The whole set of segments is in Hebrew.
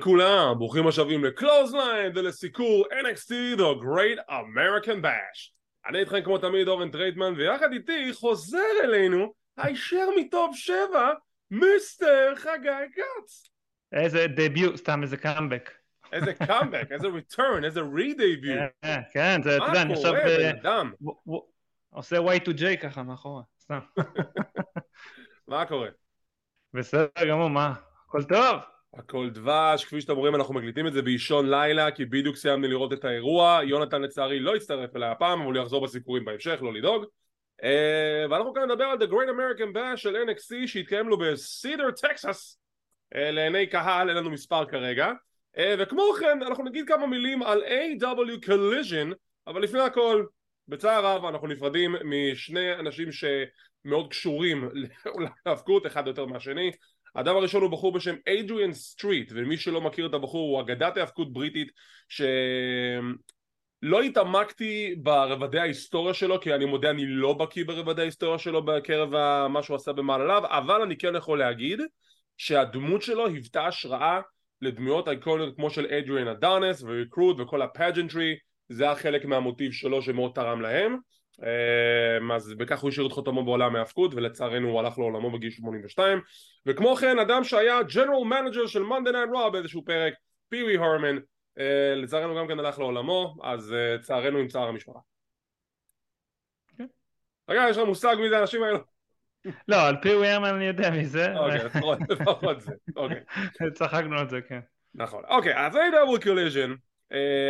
לכולם, ברוכים השבים לקלוזליין ולסיקור NXT The Great American Bash. אני איתכם כמו תמיד אורן טרייטמן ויחד איתי חוזר אלינו הישר מטוב שבע, Mr. חגי כץ. איזה debut, סתם איזה קאמבק. איזה קאמבק, איזה return, איזה re-debut. כן, כן, זה, אתה יודע, אני עכשיו... מה קורה, אה, בן אדם? עושה Y2J ככה מאחורה, סתם. מה קורה? בסדר גמור, מה? הכל טוב? הכל דבש, כפי שאתם רואים אנחנו מקליטים את זה באישון לילה כי בדיוק סיימנו לראות את האירוע. יונתן לצערי לא הצטרף אליי הפעם אבל הוא יחזור בסיפורים בהמשך, לא לדאוג. אה, ואנחנו כאן נדבר על The Great American Bash של NXT שהתקיים לו בסידר טקסס. אה, לעיני קהל, אין לנו מספר כרגע. אה, וכמו כן אנחנו נגיד כמה מילים על A.W. Collision אבל לפני הכל בצער רב אנחנו נפרדים משני אנשים שמאוד קשורים להאבקות אחד יותר מהשני האדם הראשון הוא בחור בשם אדריאן סטריט ומי שלא מכיר את הבחור הוא אגדת האבקות בריטית שלא התעמקתי ברבדי ההיסטוריה שלו כי אני מודה אני לא בקיא ברבדי ההיסטוריה שלו בקרב מה שהוא עשה במעלליו אבל אני כן יכול להגיד שהדמות שלו היוותה השראה לדמויות אייקוניות כמו של אדריאן אדוניס וריק רוד וכל ה pageantry זה היה חלק מהמוטיב שלו שמאוד תרם להם אז בכך הוא השאיר את חותמו בעולם ההאבקות ולצערנו הוא הלך לעולמו בגיל 82 וכמו כן אדם שהיה general manager של Monday Night Raw באיזשהו פרק פיווי הרמן אה, לצערנו גם כן הלך לעולמו אז אה, צערנו עם צער המשפחה כן. רגע יש לך מושג מי זה האנשים האלו? לא, על פי ווירמן אני יודע מי זה. אוקיי לפחות זה אוקיי צחקנו על זה, כן. נכון אוקיי אז AEW Collision אה,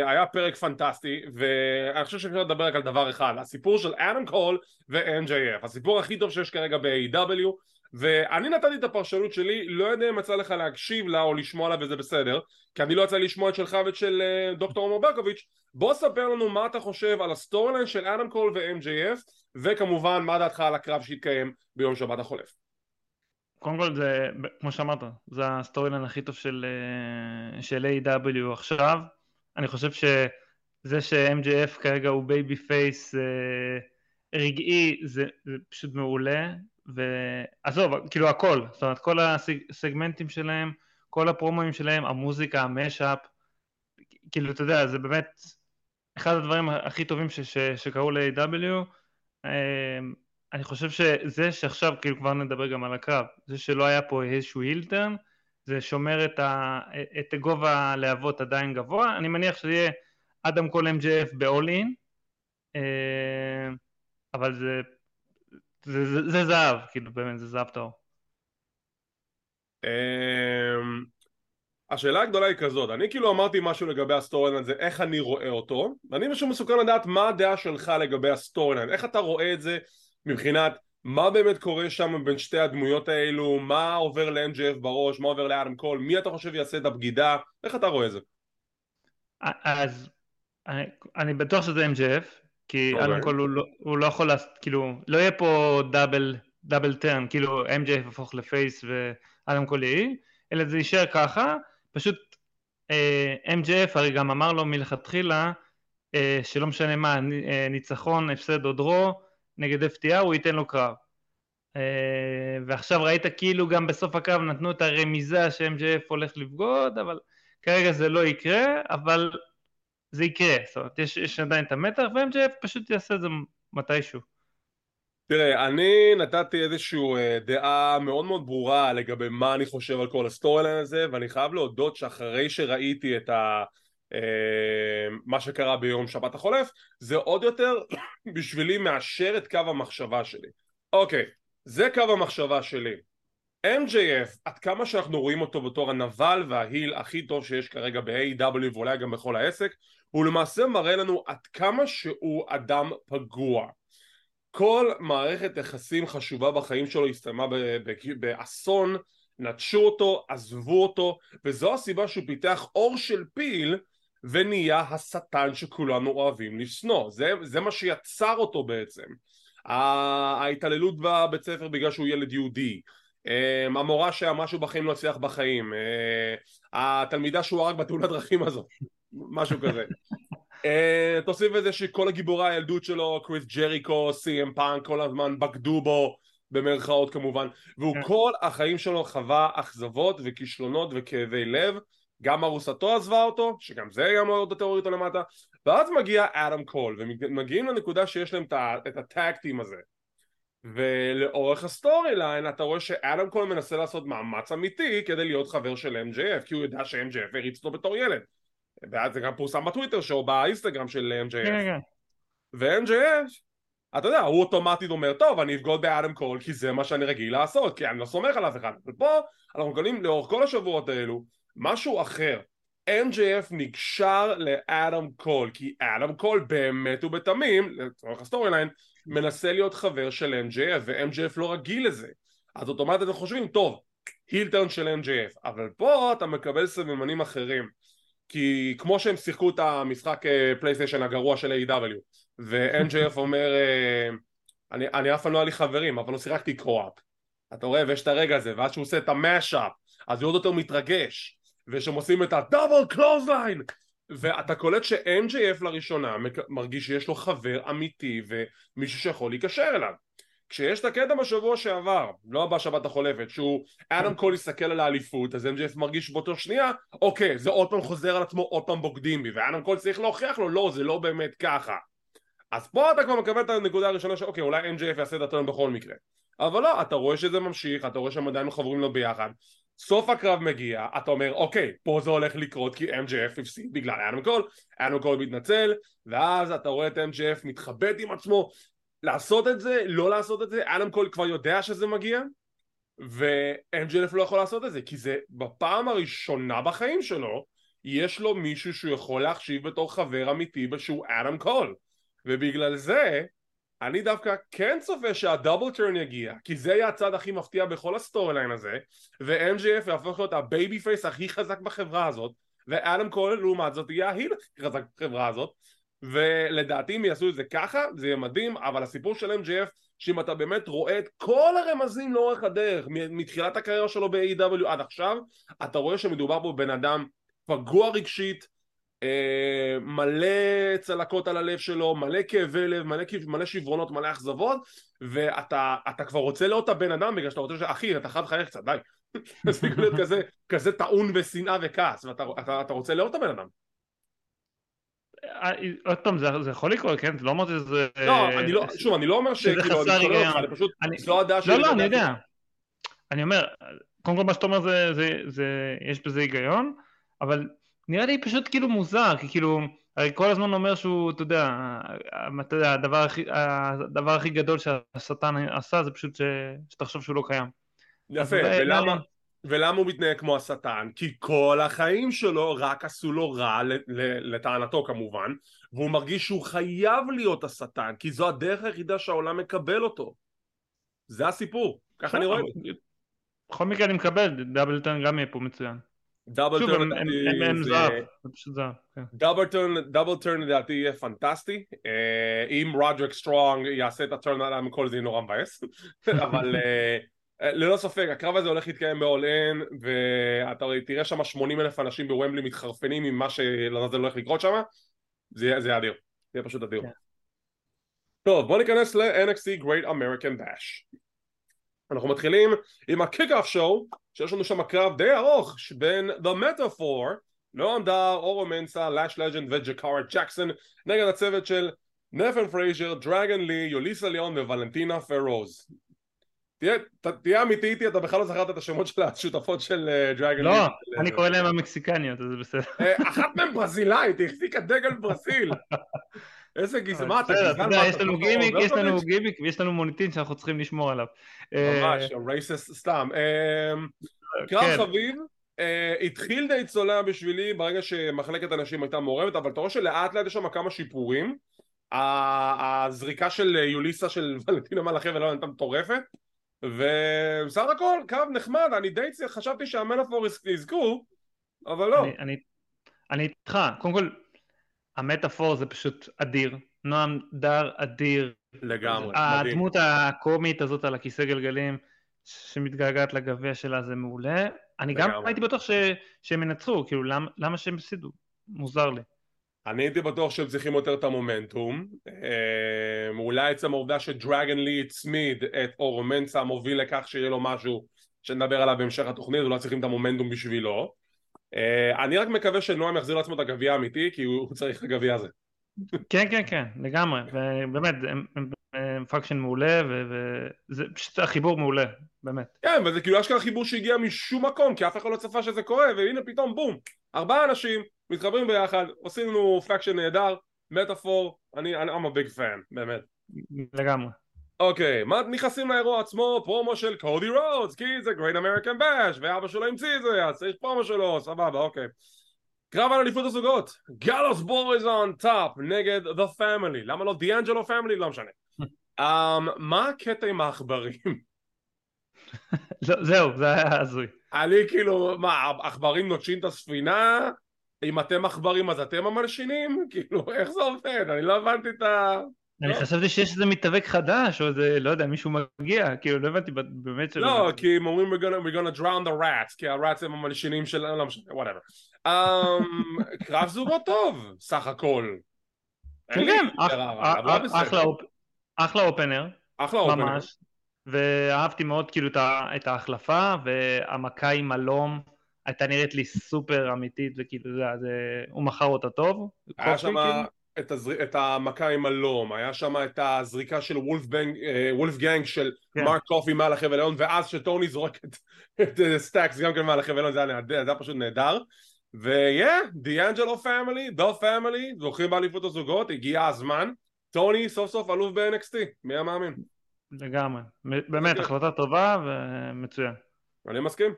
היה פרק פנטסטי ואני חושב שאפשר לדבר רק על דבר אחד הסיפור של אדם קול ו- MJF הסיפור הכי טוב שיש כרגע ב-AEW. ואני נתתי את הפרשנות שלי לא יודע אם יצא לך להקשיב לה או לשמוע לה וזה בסדר כי אני לא יצא לשמוע את שלך ואת של אה, דוקטור עומר ברקוביץ' בוא ספר לנו מה אתה חושב על ה storyline של אדם קול ו-MJF וכמובן מה דעתך על הקרב שהתקיים ביום שבת החולף קודם כל זה, כמו שאמרת, זה ה storyline הכי טוב של, אה, של AEW. עכשיו. אני חושב שזה ש-MJF כרגע הוא babyface אה, רגעי זה, זה פשוט מעולה. ועזוב, כאילו הכל, זאת אומרת כל הסגמנטים שלהם, כל הפרומואים שלהם, המוזיקה, ה mash-up, כאילו אתה יודע, זה באמת אחד הדברים הכי טובים ש, ש, שקרו ל-AEW. אני חושב שזה שעכשיו, כאילו כבר נדבר גם על הקרב, זה שלא היה פה איזשהו heel turn, זה שומר את, ה, את גובה הלהבות עדיין גבוה, אני מניח שזה יהיה אדם קול MJF ב-All In, אבל זה, זה, זה, זה זהב, כאילו באמת זה זהב טוב. אמ, השאלה הגדולה היא כזאת, אני כאילו אמרתי משהו לגבי ה storyline הזה, איך אני רואה אותו, ואני מסוקרן לדעת מה הדעה שלך לגבי ה storyline, איך אתה רואה את זה מבחינת מה באמת קורה שם בין שתי הדמויות האלו, מה עובר ל-MJF בראש, מה עובר לאדם קול, מי אתה חושב יעשה את הבגידה, איך אתה רואה את זה? אז אני, אני בטוח שזה MJF, כי אוקיי. אדם קול הוא, לא- הוא לא יכול, לעשות, כאילו, לא יהיה פה double, double turn, כאילו MJF יהפוך ל face ואדם קול יהיה, אלא זה יישאר ככה, פשוט אה, MJF הרי גם אמר לו מלכתחילה אה, שלא משנה מה, אה, ניצחון, הפסד או draw, נגד FTR הוא ייתן לו קרב. אה, ועכשיו ראית כאילו גם בסוף הקרב נתנו את הרמיזה ש-MJF הולך לבגוד, אבל כרגע זה לא יקרה, אבל זה יקרה, זאת אומרת יש, יש עדיין את המתח ו-MJF פשוט יעשה את זה מתישהו. תראה, אני נתתי איזושהי אה, דעה מאוד מאוד ברורה לגבי מה אני חושב על כל ה story הזה, ואני חייב להודות שאחרי שראיתי את ה... אה, מה שקרה ביום שבת החולף, זה עוד יותר בשבילי מאשר את קו המחשבה שלי. אוקיי, זה קו המחשבה שלי. MJF, עד כמה שאנחנו רואים אותו בתור הנבל וההיל הכי טוב שיש כרגע ב-AW ואולי גם בכל העסק, הוא למעשה מראה לנו עד כמה שהוא אדם פגוע. כל מערכת יחסים חשובה בחיים שלו הסתיימה באסון, נטשו אותו, עזבו אותו, וזו הסיבה שהוא פיתח אור של פיל ונהיה השטן שכולנו אוהבים לשנוא. זה, זה מה שיצר אותו בעצם. ההתעללות בבית ספר בגלל שהוא ילד יהודי, אמ, המורה שאמרה שהוא בחיים לא הצליח בחיים, אה, התלמידה שהוא הרג בתאונת דרכים הזאת, משהו כזה. אה, תוסיף לזה שכל הגיבורי הילדות שלו, קריס ג'ריקו, סי.אם פאנק, כל הזמן בגדו בו, במרכאות כמובן, והוא כן. כל החיים שלו חווה אכזבות וכישלונות וכאבי לב, גם ארוסתו עזבה אותו, שגם זה גם עוד אותו למטה, ואז מגיע אדם קול, ומגיעים לנקודה שיש להם את ה tag team הזה. ולאורך ה storyline אתה רואה שאדם קול מנסה לעשות מאמץ אמיתי כדי להיות חבר של MJF כי הוא יודע ש-MJF העריץ אותו בתור ילד ואז זה גם פורסם בטוויטר שלו באינסטגרם של MJF כן, כן. ו-MJF אתה יודע הוא אוטומטית אומר טוב אני אבגוד באדם קול כי זה מה שאני רגיל לעשות כי אני לא סומך על אף אחד אבל פה אנחנו מגלים לאורך כל השבועות האלו משהו אחר. MJF נקשר לאדם קול כי אדם קול באמת ובתמים לצורך ה storyline מנסה להיות חבר של MJF ו-MJF לא רגיל לזה. אז אוטומטית אתם חושבים טוב ה heel turn של MJF אבל פה אתה מקבל סממנים אחרים. כי כמו שהם שיחקו את המשחק פלייסטיישן אה, הגרוע של AEW ו-MJF אומר אה, אני, אני אף פעם לא היה לי חברים אבל לא שיחקתי co-op אתה רואה ויש את הרגע הזה ואז שהוא עושה את ה mash-up אז הוא עוד יותר מתרגש ושהם עושים את ה double clothesline ואתה קולט ש-MJF לראשונה מרגיש שיש לו חבר אמיתי ומישהו שיכול להיקשר אליו כשיש את הקטע בשבוע שעבר, לא בשבת החולפת, שהוא אדם קול יסתכל על האליפות, אז MJF מרגיש באותו שנייה, אוקיי, זה עוד פעם חוזר על עצמו, עוד פעם בוגדים בי, ואדם קול צריך להוכיח לו, לא, זה לא באמת ככה. אז פה אתה כבר מקבל את הנקודה הראשונה שאוקיי, אולי MJF יעשה את ה turn בכל מקרה. אבל לא, אתה רואה שזה ממשיך, אתה רואה שהם עדיין חברים לו ביחד, סוף הקרב מגיע, אתה אומר אוקיי, פה זה הולך לקרות כי MJF הפסיד בגלל אדם קול, אדם קול מתנצל, ואז אתה רואה את MJF מתחבט עם עצמו, לעשות את זה, לא לעשות את זה, אדם קול כבר יודע שזה מגיע, ו-MJF לא יכול לעשות את זה, כי זה בפעם הראשונה בחיים שלו, יש לו מישהו שהוא יכול להחשיב בתור חבר אמיתי שהוא אדם קול, ובגלל זה אני דווקא כן צופה שה double turn יגיע כי זה יהיה הצד הכי מפתיע בכל ה storyline הזה ו-MJF יהפוך להיות ה babyface הכי חזק בחברה הזאת ואדם קול לעומת זאת יהיה ה heel הכי חזק בחברה הזאת ולדעתי אם יעשו את זה ככה זה יהיה מדהים אבל הסיפור של MJF שאם אתה באמת רואה את כל הרמזים לאורך הדרך מתחילת הקריירה שלו ב-AW עד עכשיו אתה רואה שמדובר פה בבן אדם פגוע רגשית מלא צלקות על הלב שלו, מלא כאבי לב, מלא, מלא שברונות, מלא אכזבות ואתה כבר רוצה את הבן אדם בגלל שאתה רוצה ש... אחי אתה חייב לחייך קצת די תפסיק להיות כזה, כזה טעון ושנאה וכעס ואתה אתה, אתה רוצה את הבן אדם עוד פעם זה, זה יכול לקרות כן? לא אמרתי שזה... לא, אני לא, שוב אני לא אומר שכאילו אני חולה אותך, אני פשוט, זו הדעה שלי. לא, לא, אני יודע. אני אומר, קודם כל מה שאתה אומר זה, זה, זה, יש בזה היגיון, אבל נראה לי פשוט כאילו מוזר, כי כאילו, הרי כל הזמן אומר שהוא, אתה יודע, אתה יודע, הדבר הכי, הדבר הכי גדול שהשטן עשה זה פשוט ש, שתחשוב שהוא לא קיים. יפה, ולמה, ולמה הוא מתנהג כמו השטן? כי כל החיים שלו רק עשו לו רע לטענתו כמובן והוא מרגיש שהוא חייב להיות השטן כי זו הדרך היחידה שהעולם מקבל אותו זה הסיפור, ככה אני רואה בכל מקרה אני מקבל, double turn גם יהיה פה מצוין double turn הם זהב, כן. double turn לדעתי יהיה פנטסטי. אה, אם רודריק סטרונג יעשה את ה turn עליו מכל זה יהיה נורא מבאס. אבל אה, אה, ללא ספק הקרב הזה הולך להתקיים ב-All In ואתה תראה שם 80 אלף אנשים בוומבלי מתחרפנים עם מה שלעזאזל הולך לקרות שם. זה יהיה אדיר, זה יהיה פשוט אדיר. כן. טוב בוא ניכנס ל-NXT Great American Bash. אנחנו מתחילים עם ה kick-off show שיש לנו שם קרב די ארוך בין The Meta-Four נועם דאר, אורו מנסה, לאש לג'נד וג'קארה ג'קסון נגד הצוות של נייתן פרייזר, דרגון לי, יוליסה ליאון וולנטינה פרוז תהיה, תהיה אמיתי איתי, אתה בכלל לא זכרת את השמות של השותפות של דרגן אה. לא, אני קורא להם המקסיקניות, אז זה בסדר. אה, אחת מהן ברזילאית, היא החזיקה דגל ברזיל. איזה גזען, מה אתה גזען? יש לנו גימיק, יש לנו גימיק ויש לנו מוניטין שאנחנו צריכים לשמור עליו. ממש, רייסס אה, סתם. קרב כן. חביב, התחיל די צולע בשבילי ברגע שמחלקת הנשים הייתה מעורבת, אבל אתה רואה שלאט לאט יש שם כמה שיפורים. הזריקה של יוליסה של ולנטינה מלאכי ולא נתן מטורפת. ובסך הכל קרב נחמד, אני די חשבתי שהמטאפור יזכו, אבל לא. אני, אני, אני איתך, קודם כל המטאפור זה פשוט אדיר, נועם דר אדיר. לגמרי, מדהים. הדמות הקומית הזאת על הכיסא גלגלים שמתגעגעת לגביע שלה זה מעולה. אני לגמרי. גם הייתי בטוח ש, שהם ינצחו, כאילו למ, למה שהם הפסידו? מוזר לי. אני הייתי בטוח שהם צריכים יותר את המומנטום. אה, אולי עצם העובדה שדרגן לי הצמיד את אורו מנסה מוביל לכך שיהיה לו משהו שנדבר עליו בהמשך התוכנית ולא צריכים את המומנטום בשבילו. אה, אני רק מקווה שנועם יחזיר לעצמו את הגביע האמיתי כי הוא צריך את הגביע הזה. כן, כן, כן, לגמרי, הם, הם faction מעולה, וזה פשוט החיבור מעולה, באמת. כן, וזה כאילו אשכרה חיבור שהגיע משום מקום, כי אף אחד לא צפה שזה קורה, והנה פתאום בום, ארבעה אנשים מתחברים ביחד, עושים לנו faction נהדר, מטאפור, אני, אני I'm a big fan, באמת. לגמרי. אוקיי, מה נכנסים לאירוע עצמו? פרומו של קודי רודס, כי זה Great American Bash, ואבא שלו המציא את זה, אז צריך פרומו שלו, סבבה, אוקיי. קרב על אליפות הזוגות, גאלוס boys on top נגד The Family, למה לא דיאנג'לו פמילי? לא משנה. um, מה הקטע עם העכברים? לא, זהו, זה היה הזוי. אני כאילו, מה, עכברים נוטשים את הספינה? אם אתם עכברים אז אתם המלשינים? כאילו, איך זה עובד? אני לא הבנתי את ה... אני לא. חשבתי שיש איזה מתאבק חדש, או איזה, לא יודע, מישהו מגיע, כאילו, לא הבנתי באמת שלא. לא, כי הם אומרים we're gonna, drown the rats, כי ה rats הם המלשינים של... לא משנה, whatever. Um, קרב זוגות טוב, סך הכל. כן, כן, אחלה opener. אחלה opener. ממש. ואהבתי מאוד כאילו את ההחלפה, והמכה עם הלום הייתה נראית לי סופר אמיתית, וכאילו, זה, הוא מכר אותה טוב. היה שם... את, הזר... את המכה עם הלום, היה שם את הזריקה של וולף, בנג, וולף גנג של כן. מרק קופי מעל החבל העליון ואז שטוני זורק את, את סטאקס גם כן מעל החבל העליון זה היה נהדר, זה היה פשוט נהדר ויהיה, דיאנג'לו פאמילי, דה פאמילי, זוכים באליפות הזוגות, הגיע הזמן טוני סוף סוף אלוף ב-NXT, מי המאמין? לגמרי, באמת החלטה טובה ומצוין. אני מסכים.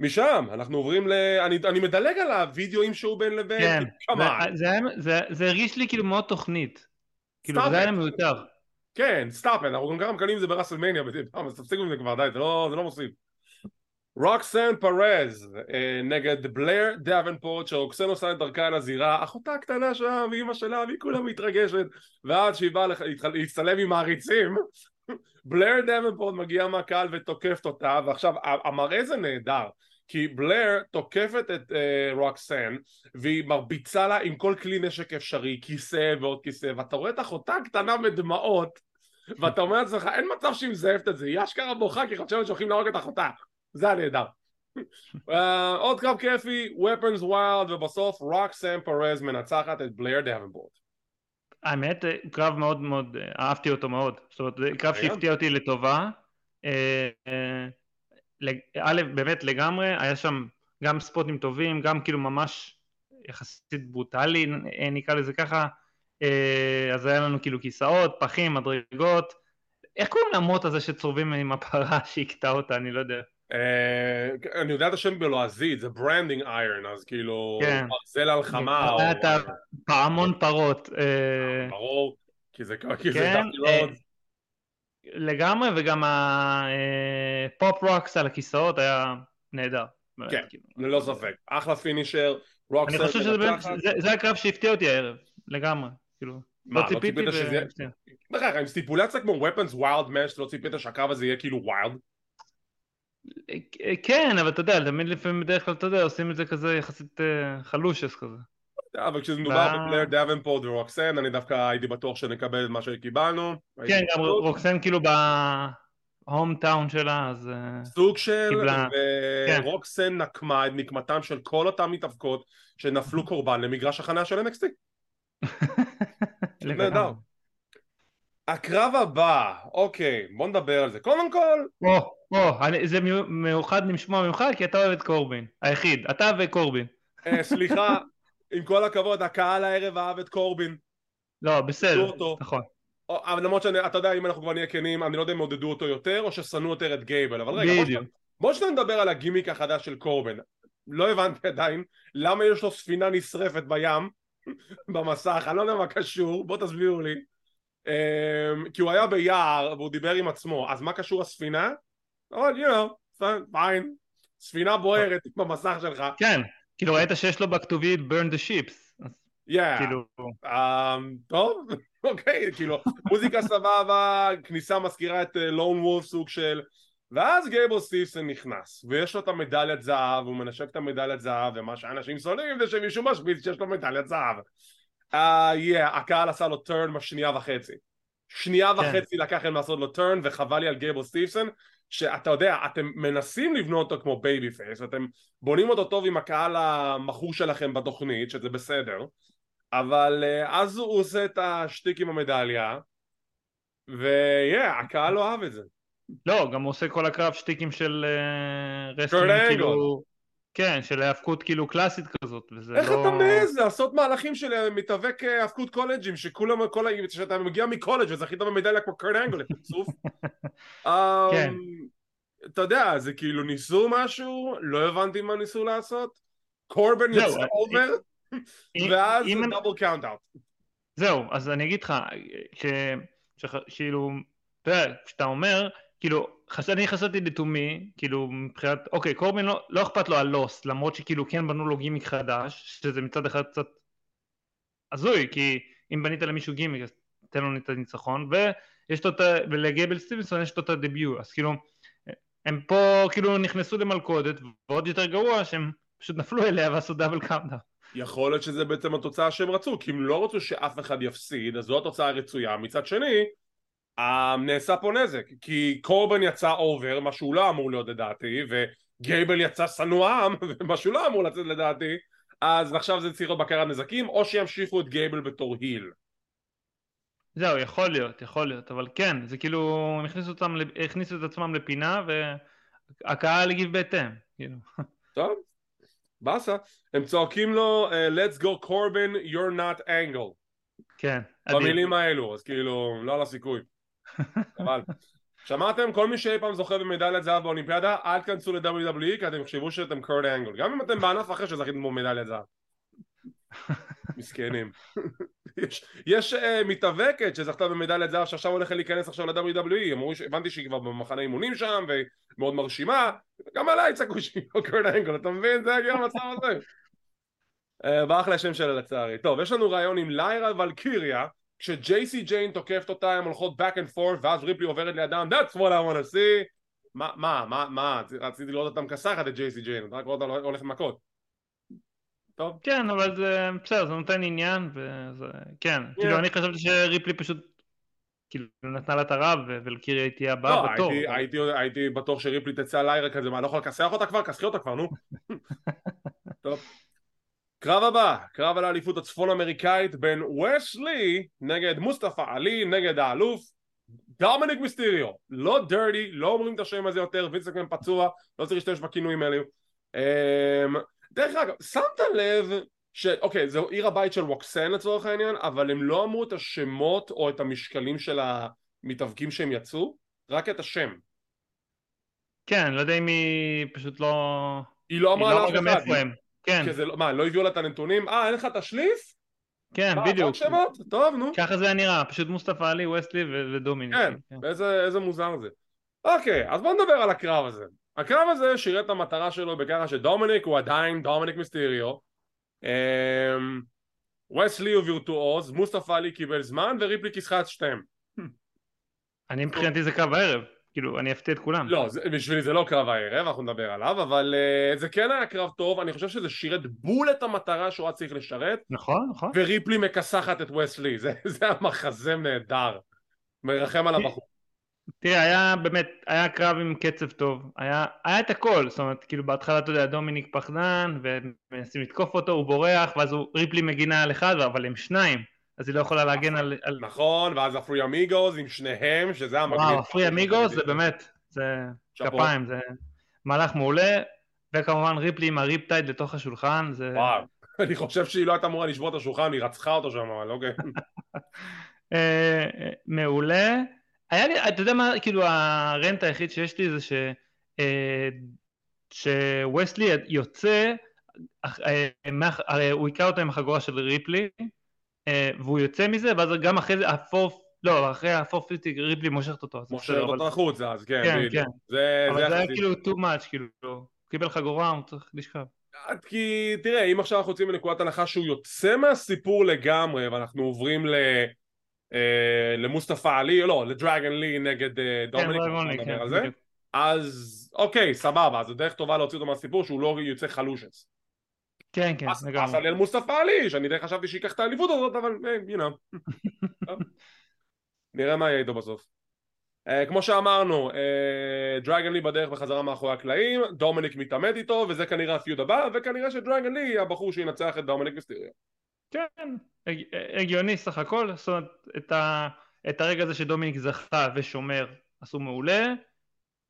משם אנחנו עוברים ל... אני, אני מדלג על הווידאוים שהוא בין לבין, כן, זה, זה, זה, זה הרגיש לי כאילו מאוד תוכנית, כאילו זה היה מיותר. כן, stop, אנחנו גם ככה מקבלים את זה ברסלמניה, אז תפסיקו עם זה כבר, די, זה לא, זה לא מוסיף. רוקסן פרז אה, נגד בלר דאבנפורט שרוקסן עושה את דרכה אל הזירה אחותה הקטנה שם ואימא שלה והיא כולה מתרגשת ועד שהיא באה להצטלם עם מעריצים בלר דאבנפורט מגיעה מהקהל ותוקפת אותה ועכשיו המראה זה נהדר כי בלר תוקפת את uh, רוקסן והיא מרביצה לה עם כל כלי נשק אפשרי, כיסא ועוד כיסא, ואתה רואה את אחותה הקטנה בדמעות ואתה אומר לעצמך אין מצב שהיא מזייפת את זה, היא אשכרה בוכה כי חושבת שהולכים להרוג את אחותה, זה היה נהדר. uh, עוד קרב כיפי, weapons wild ובסוף רוקסן פרז מנצחת את בלר דאבנפורט. האמת, קרב מאוד מאוד, אהבתי אותו מאוד, זאת אומרת, קרב שהפתיע אותי לטובה. אה, א', באמת לגמרי, היה שם גם ספוטים טובים, גם כאילו ממש יחסית ברוטלי, נקרא לזה ככה, אה, אז היה לנו כאילו כיסאות, פחים, מדרגות, איך קוראים למוט הזה שצורבים עם הפרה שהכתה אותה, אני לא יודע. אה, אני יודע את השם בלועזית, זה branding iron, אז כאילו, כן. ברזל על חמה. היה את הפעמון פרות. אה, ברור, כי זה דווקא כן, מאוד. לגמרי, וגם ה pop rocks על הכיסאות היה נהדר. כן, כאילו. ללא ספק. אחלה finisher, רוקס. אני חושב שזה באמת, זה הקרב שהפתיע אותי הערב, לגמרי. כאילו, לא, לא ציפיתי ו... בכלל, עם stipulation כמו weapons wild match, לא ציפית שהקרב הזה יהיה כאילו wild? כן, אבל אתה יודע, תמיד לפעמים בדרך כלל, אתה יודע, עושים את זה כזה יחסית אה, חלושס כזה. אבל כשזה מדובר בבלר דאבנפורט ורוקסן אני דווקא הייתי בטוח שנקבל את מה שקיבלנו. כן גם רוקסן כאילו ב home town שלה אז אה, סוג של ורוקסן כן. נקמה את נקמתם של כל אותם מתאבקות שנפלו קורבן למגרש החניה של NXT נהדר הקרב הבא, אוקיי, בוא נדבר על זה. קודם כל... או, או, זה מיוחד לשמוע ממך כי אתה אוהב את קורבין. היחיד, אתה וקורבין. אה, סליחה, עם כל הכבוד, הקהל הערב אהב את קורבין. לא, בסדר, נכון. אבל למרות שאתה יודע, אם אנחנו כבר נהיה כנים, אני לא יודע אם עודדו אותו יותר, או ששנאו יותר את גייבל, אבל רגע, בדיוק. בוא שניה נדבר על הגימיק החדש של קורבין. לא הבנתי עדיין, למה יש לו ספינה נשרפת בים, במסך, אני לא יודע מה קשור, בוא תסבירו לי. Um, כי הוא היה ביער, והוא דיבר עם עצמו, אז מה קשור הספינה? אבל, you know, fine. ספינה בוערת במסך שלך. כן, כאילו ראית שיש לו בכתובית burn the ships. Yeah. כאילו... Um, טוב, אוקיי, כאילו, מוזיקה סבבה, כניסה מזכירה את לון uh, וולף סוג של... ואז גייבל סטיבסון נכנס, ויש לו את המדליית זהב, הוא מנשק את המדליית זהב, ומה שאנשים שונאים זה שמישהו משמיץ שיש לו מדליית זהב. אה, uh, yeah, הקהל עשה לו turn בשנייה וחצי. שנייה כן. וחצי לקח להם לעשות לו turn, וחבל לי על גייבל סטיבסון, שאתה יודע, אתם מנסים לבנות אותו כמו babyface, אתם בונים אותו טוב עם הקהל המכור שלכם בתוכנית, שזה בסדר, אבל אה, אז הוא עושה את השטיק עם המדליה, ויהיה, yeah, הקהל לא אהב את זה. לא, גם הוא עושה כל הקרב שטיקים של uh, wrestling, כאילו... כן, של האבקות כאילו קלאסית כזאת, וזה איך לא... איך אתה מעז לעשות מהלכים של אה, מתאבק האבקות קולג'ים, שכולם, כל ה... שאתה מגיע מקולג' וזכית במדליה כמו קורט אנגל. כן. אמ, אתה יודע, זה כאילו ניסו משהו, לא הבנתי מה ניסו לעשות, קורבן יוצא over, ואז זה double count out. זהו, אז אני אגיד לך, כאילו, אתה יודע, כשאתה אומר, כאילו, חש... אני חשבתי לתומי, כאילו, מבחינת, אוקיי, קורבין לא, לא אכפת לו loss, למרות שכאילו כן בנו לו גימיק חדש, שזה מצד אחד קצת הזוי, כי אם בנית למישהו גימיק, אז תן לו את הניצחון, ויש לו את ה... ולגייבל סטיבנסון יש לו את ה debut, אז כאילו, הם פה כאילו נכנסו למלכודת, ועוד יותר גרוע שהם פשוט נפלו אליה ועשו double count out. יכול להיות שזה בעצם התוצאה שהם רצו, כי הם לא רצו שאף אחד יפסיד, אז זו התוצאה הרצויה. מצד שני, נעשה פה נזק, כי קורבן יצא over, מה שהוא לא אמור להיות לדעתי, וגייבל יצא שנוא, מה שהוא לא אמור לצאת לדעתי, אז עכשיו זה צריך להיות בקרת נזקים, או שימשיכו את גייבל בתור heel. זהו, יכול להיות, יכול להיות, אבל כן, זה כאילו, הם הכניסו, אותם, הכניסו את עצמם לפינה, והקהל הגיב בהתאם, כאילו. טוב, באסה. הם צועקים לו, uh, let's go Corbin, you're not Angle. כן, במילים האלו, אז כאילו, לא על הסיכוי. אבל שמעתם? כל מי שאי פעם זוכה במדליית זהב באולימפיאדה אל תכנסו ל-WWE כי אתם תחשבו שאתם קורט אנגל. גם אם אתם בענף אחר שזכיתם במדליית זהב. מסכנים. יש, uh, מתאבקת שזכתה במדליית זהב שעכשיו הולכת להיכנס עכשיו ל-WWE אמרו שהבנתי שהיא כבר במחנה אימונים שם והיא מאוד מרשימה. גם עליי צעקו שהיא לא קורט אנגל אתה מבין? זה הגיע המצב הזה. uh, ברח לי השם שלה לצערי. טוב יש לנו רעיון עם ליירה ולקיריה כשג'ייסי ג'יין תוקפת אותה הם הולכות back and forth ואז ריפלי עוברת לידם that's what I want to see מה, מה, מה, מה, רציתי לראות אותה מכסחת את ג'ייסי ג'יין, רק רואה אותה הולכת מכות טוב. כן, אבל זה בסדר, זה נותן עניין, וזה, כן, yeah. כאילו אני חשבתי שריפלי פשוט כאילו נתנה לה את הרב ולקירי תהיה הבאה לא, בתור. הייתי, הייתי, הייתי בטוח שריפלי תצא ליירה כזה, מה, לא יכול לכסח אותה כבר? כסחי אותה כבר, נו. טוב. קרב הבא, קרב על האליפות הצפון אמריקאית בין וסלי נגד מוסטפא עלי נגד האלוף דומניק מיסטיריו לא דרטי, לא אומרים את השם הזה יותר, וינסקמן פצוע, לא צריך להשתמש בכינויים האלו אמ, דרך אגב, שמת לב שאוקיי, זו עיר הבית של ווקסן לצורך העניין, אבל הם לא אמרו את השמות או את המשקלים של המתאבקים שהם יצאו, רק את השם. כן, לא יודע אם היא פשוט לא... היא לא אמרה לאף אחד. כן. שזה, לא- מה, לא הביאו לה את הנתונים? אה, אין לך תשליף? כן, מה, בדיוק. שמות? טוב, נו. ככה זה היה נראה, פשוט מוסטפא עלי, וסלי ודומיניק. כן, כן. איזה, איזה מוזר זה. אוקיי, אז בוא נדבר על הקרב הזה. הקרב הזה שירת את המטרה שלו בככה שדומיניק הוא עדיין דומיניק מיסטריו. אמ, וסלי הוא וירטואוז, מוסטפא עלי קיבל זמן וריפלי כיסחה את שתיהם. אני מבחינתי זה קרב הערב. כאילו, אני אפתיע את כולם. לא, זה, בשבילי זה לא קרב הערב, אנחנו נדבר עליו, אבל uh, זה כן היה קרב טוב, אני חושב שזה שירת בול את המטרה שהוא היה צריך לשרת. נכון, נכון. וריפלי מכסחת את וסלי, זה, זה היה מחזה נהדר. מרחם על הבחור. תראה, היה באמת, היה קרב עם קצב טוב, היה, היה את הכל, זאת אומרת, כאילו בהתחלה, אתה יודע, דומיניק פחדן, ומנסים לתקוף אותו, הוא בורח, ואז הוא, ריפלי מגינה על אחד, אבל הם שניים. אז היא לא יכולה להגן על... על... נכון, ואז הפרי אמיגוס עם שניהם, שזה המגניב. וואו, הפרי אמיגוס זה באמת, זה כפיים, זה מהלך מעולה, וכמובן ריפלי עם הריפטייד לתוך השולחן, זה... וואו, אני חושב שהיא לא הייתה אמורה לשבור את השולחן, היא רצחה אותו שם, אבל אוקיי. מעולה. היה לי, אתה יודע מה, כאילו הרנט היחיד שיש לי זה ש... אה, שווסלי יוצא, אה, הוא היכה אותה עם החגורה של ריפלי, והוא יוצא מזה, ואז גם אחרי זה הפורף, לא, אחרי הפורפיטי ריפלי מושכת אותו. מושכת אותו החוצה, אז כן, כן, כן. זה, אבל זה, היה כאילו too much, כאילו, קיבל חגורה, הוא צריך לשכב. כי תראה, אם עכשיו אנחנו יוצאים מנקודת הנחה שהוא יוצא מהסיפור לגמרי, ואנחנו עוברים ל... אה, למוסטפא עלי, לא, לדרגן לי נגד אה, דומיניק, כן, כן, אז אוקיי, סבבה, זו דרך טובה להוציא אותו מהסיפור שהוא לא יוצא חלושס. כן, כן, לגמרי. אסל אל מוסטפא עלי, שאני די חשבתי שייקח את האליפות הזאת, אבל, you know. נראה מה יהיה איתו בסוף. Uh, כמו שאמרנו, דרגן uh, לי בדרך בחזרה מאחורי הקלעים, דומיניק מתעמת איתו, וזה כנראה הפיוד הבא, וכנראה שדרגן לי יהיה הבחור שינצח את דומיניק וסטיריו. כן, הגיוני סך הכל, זאת אומרת, את, ה, את הרגע הזה שדומיניק זכה ושומר עשו מעולה,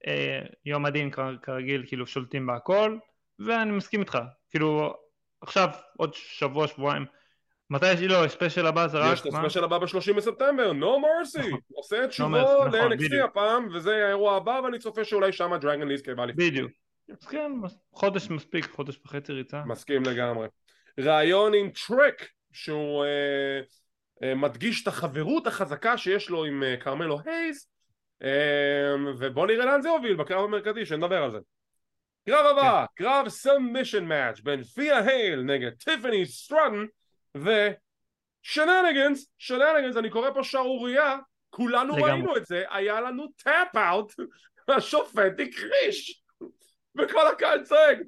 אה, יום הדין כרגיל כאילו שולטים בהכל, ואני מסכים איתך, כאילו עכשיו עוד שבוע שבועיים מתי יש לי לו, הספיישל הבא זה רק... יש את הספיישל הבא ב-30 בספטמבר, no mercy, נכון. עושה את שובו נכון, ל-NXT הפעם, וזה האירוע הבא, ואני צופה שאולי שם דרגן ליסט קייבה לפני. בדיוק. אז כן, חודש מספיק, חודש וחצי ריצה. מסכים לגמרי. ראיון עם טריק, שהוא אה, אה, מדגיש את החברות החזקה שיש לו עם אה, כרמלו הייז, אה, ובוא נראה לאן זה הוביל בקרב המרכזי, שנדבר על זה. קרב הבא, כן. קרב submission match בין תיאה הייל נגד טיפני סטרטן ו shenanigans, shenanigans, אני קורא פה שערורייה, כולנו לגמרי. ראינו את זה, היה לנו tap out, השופט הכחיש, וכל הקהל צועק,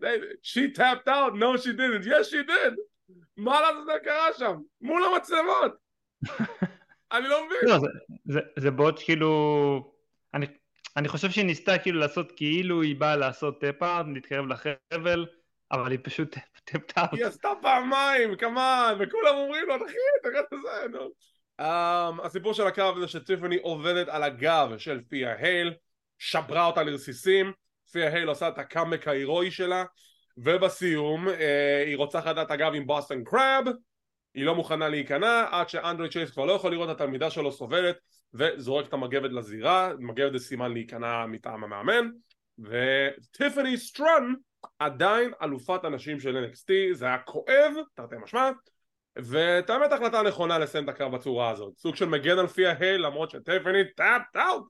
she tapped out, no she didn't, yes she did, מה לעשות זה קרה שם, מול המצלמות, אני לא מבין. לא, זה, זה, זה בוט כאילו, אני, חושב שהיא ניסתה כאילו לעשות כאילו היא באה לעשות tap out, להתקרב לחבל, אבל היא פשוט tapped out. היא עשתה פעמיים, כמובן, וכולם אומרים לו, אחי, תראה את זה, נו. Um, הסיפור של הקרב זה שטיפני עובדת על הגב של תיאה הייל, שברה אותה לרסיסים, תיאה הייל עושה את הקאמק ההירואי שלה, ובסיום uh, היא רוצחת את הגב עם Boston crab, היא לא מוכנה להיכנע עד שאנדרה צ'ייס כבר לא יכול לראות את התלמידה שלו סובלת וזורק את המגבת לזירה, מגבת זה סימן להיכנע מטעם המאמן וטיפני סטרטון עדיין אלופת הנשים של NXT, זה היה כואב, תרתי משמע, ואת האמת החלטה נכונה לסיים את הקרב בצורה הזאת, סוג של מגן על תיאה הייל למרות שטיפני tap tap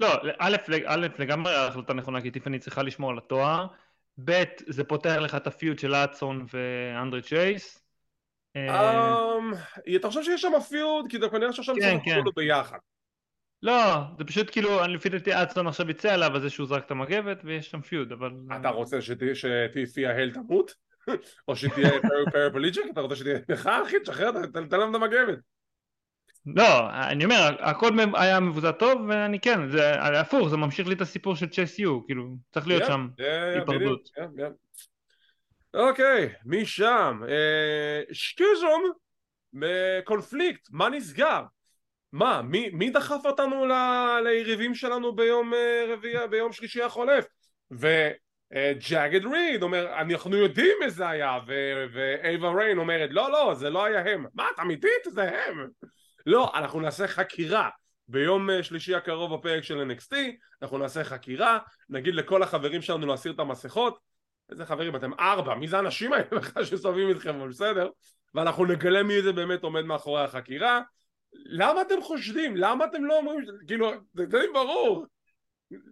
לא, א', א', לגמרי החלטה נכונה כי טיפני צריכה לשמור על התואר, ב', זה פותח לך את הפיוט של אדסון ואנדרי צ'ייס. אמ, אתה חושב שיש שם פיוט? כי זה כנראה ששם כן, כן. ביחד. לא, זה פשוט כאילו, אני לפי דעתי אדסון עכשיו יצא עליו על זה שהוא זרק את המגבת ויש שם פיוד, אבל... אתה רוצה שתהיה ההל תמות? או שתהיה פרפליצ'ק? אתה רוצה שתהיה לך אחי? תשחרר, תן להם את המגבת. לא, אני אומר, הכל היה מבוזר טוב, ואני כן, זה הפוך, זה ממשיך לי את הסיפור של צ'ייס יו, כאילו, צריך להיות שם היפרדות. אוקיי, משם, אה, שקיזום בקונפליקט, מה נסגר? מה, מי, מי דחף אותנו ל, ליריבים שלנו ביום אה, רביעי, ביום שלישי החולף? וג'אגד ריד אומר, אנחנו יודעים מי זה היה, ואייבה ריין אומרת, לא, לא, זה לא היה הם. מה, את אמיתית? זה הם. לא, אנחנו נעשה חקירה. ביום אה, שלישי הקרוב בפרק של NXT, אנחנו נעשה חקירה, נגיד לכל החברים שלנו להסיר את המסכות. איזה חברים אתם? ארבע, מי זה האנשים האלה בכלל שסובבים איתכם, אבל בסדר. ואנחנו נגלה מי זה באמת עומד מאחורי החקירה. למה אתם חושדים? למה אתם לא אומרים, כאילו, זה די ברור.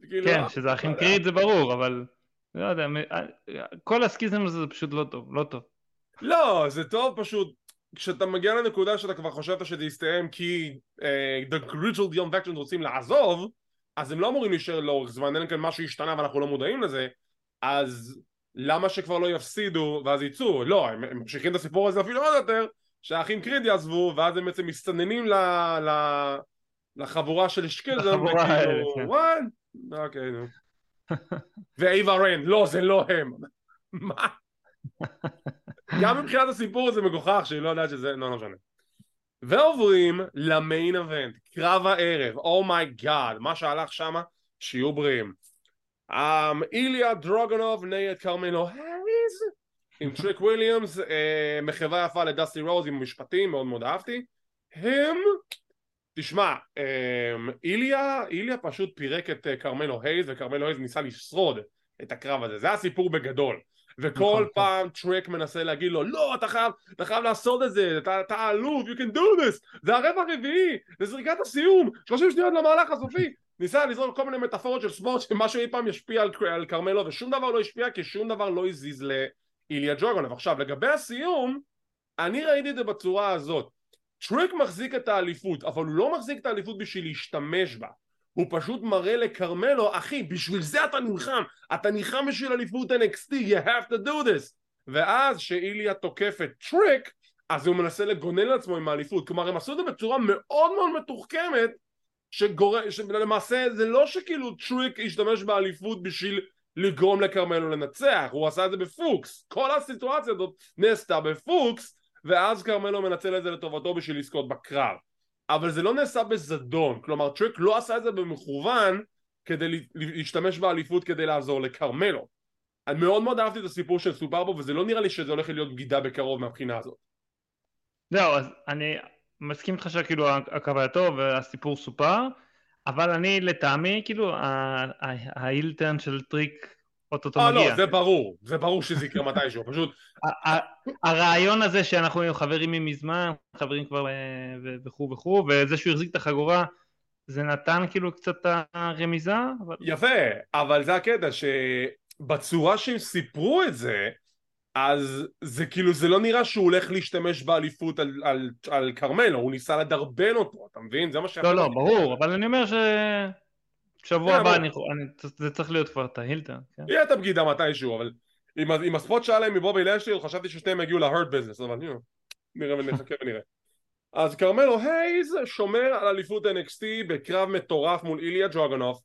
כאילו, כן, שזה אחים לא קריט זה ברור, אבל לא יודע, כל הסקיזם הזה זה פשוט לא טוב, לא טוב. לא, זה טוב פשוט, כשאתה מגיע לנקודה שאתה כבר חשבת שזה יסתיים כי uh, The Crucial Dion Vection רוצים לעזוב, אז הם לא אמורים להישאר לאורך זמן, אין כאן משהו השתנה ואנחנו לא מודעים לזה, אז למה שכבר לא יפסידו ואז יצאו? לא, הם, הם ממשיכים את הסיפור הזה אפילו עוד יותר, שהאחים קריד יעזבו ואז הם בעצם מסתננים ל, ל, לחבורה של שקלזון וכאילו כן. וואט? אוקיי נו ואיבה ריין לא זה לא הם מה? גם מבחינת הסיפור זה מגוחך שהיא לא יודעת שזה לא, לא משנה ועוברים למיין אבנט קרב הערב אומייגאד oh מה שהלך שמה שיהיו בריאים איליה דרוגנוב נגד קרמנו האריז עם טריק וויליאמס, אה, מחווה יפה לדסטי רוז עם משפטים, מאוד מאוד אהבתי. הם, תשמע, אה, איליה, איליה פשוט פירק את אה, כרמלו הייז, וכרמלו הייז ניסה לשרוד את הקרב הזה, זה הסיפור בגדול. וכל נכון, פעם טרק מנסה להגיד לו לא אתה חייב, אתה חייב לעשות את זה אתה, אתה אלוף you can do this זה הרבע הרביעי זה זריקת הסיום 30 שניות למהלך הסופי ניסה לזרוק כל מיני מטאפורות של ספורט שמשהו אי פעם ישפיע על, על כרמלו ושום דבר לא השפיע כי שום דבר לא הזיז ל... איליה ג'וגונוב. עכשיו לגבי הסיום, אני ראיתי את זה בצורה הזאת. טריק מחזיק את האליפות, אבל הוא לא מחזיק את האליפות בשביל להשתמש בה. הוא פשוט מראה לכרמלו, אחי, בשביל זה אתה נלחם, אתה נלחם בשביל אליפות NXT, you have to do this. ואז שאיליה תוקף את טריק, אז הוא מנסה לגונן לעצמו עם האליפות. כלומר, הם עשו את זה בצורה מאוד מאוד מתוחכמת, שגורם, שלמעשה זה לא שכאילו טריק השתמש באליפות בשביל לגרום לכרמלו לנצח, הוא עשה את זה בפוקס, כל הסיטואציה הזאת נעשתה בפוקס ואז כרמלו מנצל את זה לטובתו בשביל לזכות בקרב. אבל זה לא נעשה בזדון, כלומר טריק לא עשה את זה במכוון כדי להשתמש באליפות כדי לעזור לכרמלו. אני מאוד מאוד אהבתי את הסיפור שסופר בו וזה לא נראה לי שזה הולך להיות בגידה בקרוב מהבחינה הזאת. זהו, אז אני מסכים איתך שכאילו הקו היה טוב והסיפור סופר אבל אני לטעמי כאילו ה heel turn של טריק אוטוטו מגיע. אה לא, זה ברור, זה ברור שזה יקרה מתישהו, פשוט... הרעיון הזה שאנחנו חברים ממזמן, חברים כבר אה, וכו' וכו', וזה שהוא החזיק את החגורה זה נתן כאילו קצת הרמיזה. אבל... יפה, אבל זה הקטע שבצורה שהם סיפרו את זה אז זה כאילו זה לא נראה שהוא הולך להשתמש באליפות על, על, על כרמלו, הוא ניסה לדרבן אותו, אתה מבין? זה מה ש... לא, לא, ברור, אבל אני אומר ש... שבוע yeah, הבא אני, אני, זה צריך להיות כבר את ה heel turn. כן? יהיה את הבגידה מתישהו, אבל עם, עם הספוט שהיה להם מבובי לשלי, חשבתי ששניהם יגיעו ל Hurt Business, אבל know, נראה ונחכה ונראה. אז כרמלו הייז שומר על אליפות NXT בקרב מטורף מול איליה דרגונוב.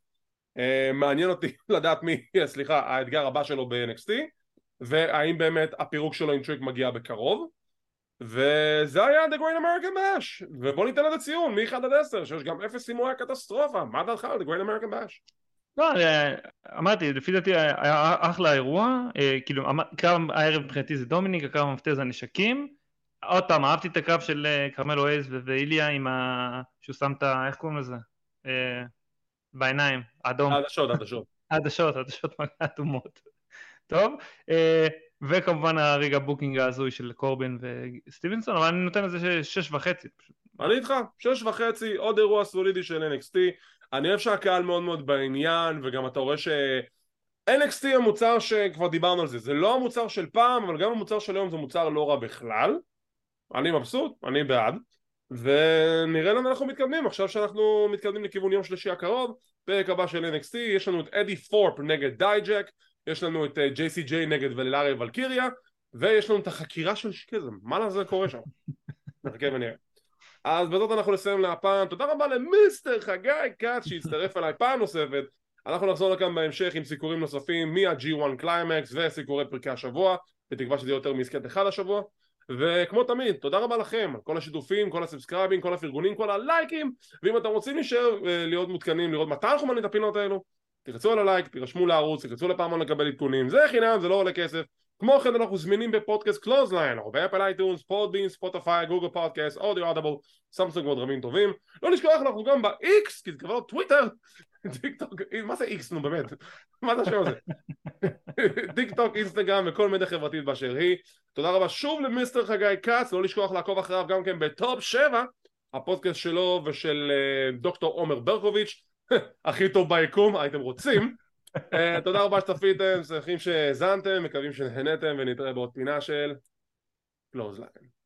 Uh, מעניין אותי לדעת מי, סליחה, האתגר הבא שלו ב-NXT. והאם באמת הפירוק שלו עם טריק מגיע בקרוב וזה היה The Great American Bash ובוא ניתן לזה ציון מ-1 עד 10 שיש גם אפס סימוי קטסטרופה מה דעתך על The Great American Bash? לא, אמרתי, לפי דעתי היה אחלה אירוע, אה, כאילו קרב הערב מבחינתי זה דומיניק, הקרב המפתיע זה הנשקים עוד פעם, אהבתי את הקרב של אה, כרמלו הייז ואיליה עם ה... שהוא שם את ה... איך קוראים לזה? אה, בעיניים, אדום. עדשות, עדשות. עדשות, עדשות אדומות. טוב, אה, וכמובן הרגע booking ההזוי של קורבין וסטיבנסון, אבל אני נותן לזה שש וחצי. אני איתך, שש וחצי, עוד אירוע סולידי של NXT, אני אוהב שהקהל מאוד מאוד בעניין, וגם אתה רואה ש... NXT המוצר שכבר דיברנו על זה, זה לא המוצר של פעם, אבל גם המוצר של היום זה מוצר לא רע בכלל. אני מבסוט, אני בעד. ונראה לאן אנחנו מתקדמים, עכשיו שאנחנו מתקדמים לכיוון יום שלישי הקרוב, פרק הבא של NXT, יש לנו את אדי פורפ נגד דייג'ק, יש לנו את JCJ אה, נגד ולארי ולקיריה ויש לנו את החקירה של שקיזם מה לזה קורה שם? נחכה ונראה. אז בזאת אנחנו נסיים להפעם. תודה רבה למיסטר חגי כץ שהצטרף אליי פעם נוספת. אנחנו נחזור לכאן בהמשך עם סיקורים נוספים מה-G1 קליימקס וסיקורי פרקי השבוע בתקווה שזה יהיה יותר מעסקת אחד השבוע. וכמו תמיד, תודה רבה לכם על כל השיתופים, כל הסאבסקרייבים, כל הפרגונים, כל הלייקים. ואם אתם רוצים להישאר אה, להיות מעודכנים, לראות מתי אנחנו מעלים את הפינות האלו תלחצו על הלייק, תירשמו לערוץ, תלחצו לפעמון לקבל עדכונים, זה חינם, זה לא עולה כסף. כמו כן אנחנו זמינים בפודקאסט קלוזליין, אנחנו באפל אייטיונס, פודבין, ספוטיפיי, גוגל פודקאסט, אודיו אדבל, סמסונג ועוד רבים טובים. לא לשכוח אנחנו גם ב-X, כי זה כבר לא טוויטר, טיק טוק, מה זה X נו באמת? מה זה השם הזה? טיק טוק, אינסטגרם וכל מדיה חברתית באשר היא. תודה רבה שוב למיסטר חגי כץ, לא לשכוח לעקוב אחריו גם כן בטופ 7, הפודקאסט שלו ושל אה, דוקטור עומר ברקוביץ'. הכי טוב ביקום, הייתם רוצים. uh, תודה רבה שצפיתם, שמחים שהאזנתם, מקווים שנהנתם ונתראה בעוד פינה של קלוזליין.